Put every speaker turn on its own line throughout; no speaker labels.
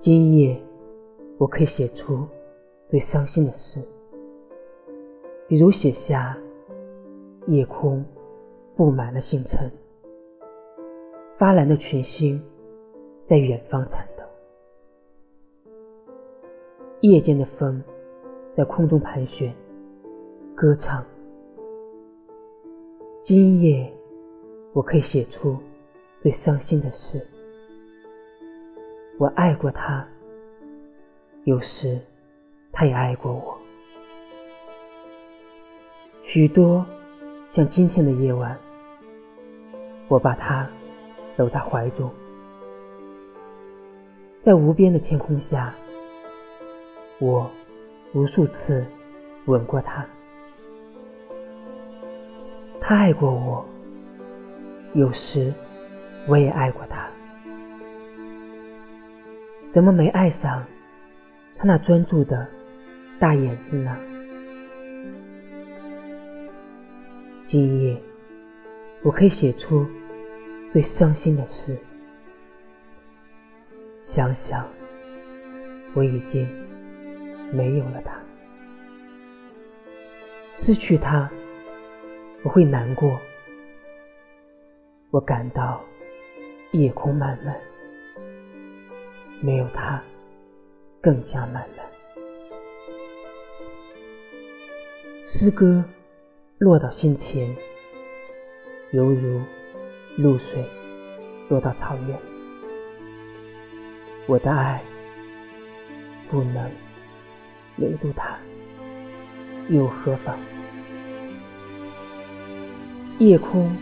今夜，我可以写出最伤心的事，比如写下夜空布满了星辰，发蓝的群星在远方颤抖，夜间的风在空中盘旋，歌唱。今夜，我可以写出最伤心的事。我爱过他，有时他也爱过我。许多像今天的夜晚，我把他搂在怀中，在无边的天空下，我无数次吻过他。他爱过我，有时我也爱过。怎么没爱上他那专注的大眼睛呢？今夜，我可以写出最伤心的事。想想，我已经没有了他，失去他，我会难过。我感到夜空漫漫。没有他，更加漫漫。诗歌落到心田，犹如露水落到草原。我的爱不能留住他，又何妨？夜空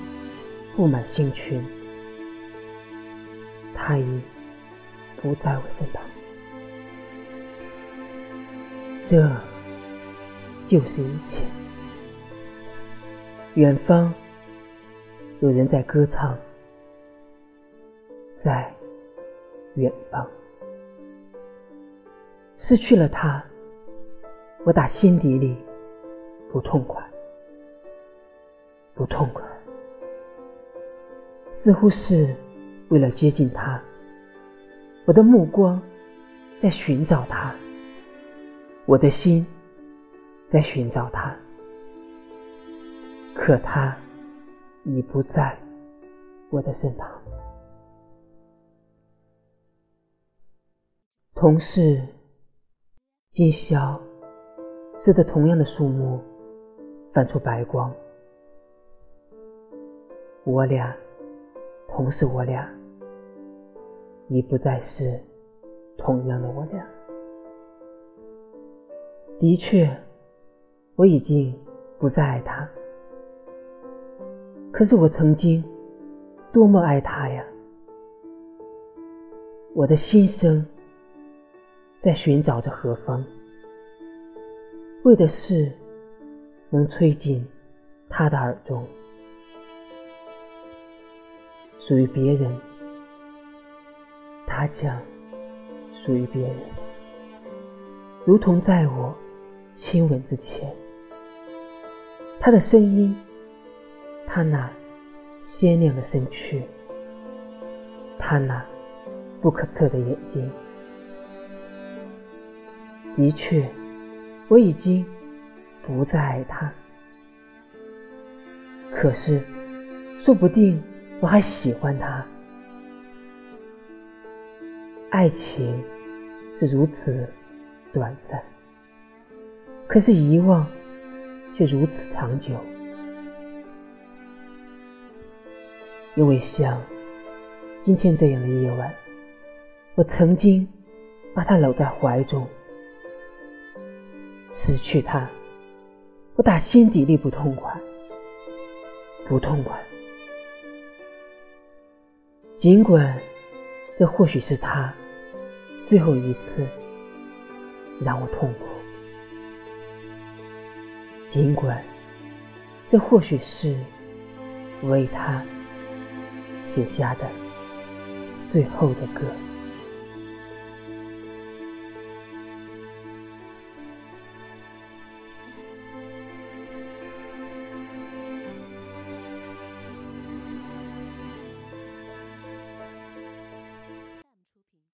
布满星群，他已。不在我身旁，这就是一切。远方有人在歌唱，在远方，失去了他，我打心底里不痛快，不痛快，似乎是为了接近他。我的目光在寻找他，我的心在寻找他，可他已不在我的身旁。同事今宵，似的同样的树木泛出白光，我俩同是我俩。已不再是同样的我俩。的确，我已经不再爱他。可是我曾经多么爱他呀！我的心声在寻找着何方，为的是能吹进他的耳中，属于别人。他将属于别人，如同在我亲吻之前，他的声音，他那鲜亮的身躯，他那不可测的眼睛，的确，我已经不再爱他。可是，说不定我还喜欢他。爱情是如此短暂，可是遗忘却如此长久。因为像今天这样的夜晚，我曾经把他搂在怀中，失去他，我打心底里不痛快，不痛快。尽管这或许是他。最后一次让我痛苦，尽管这或许是为他写下的最后的歌。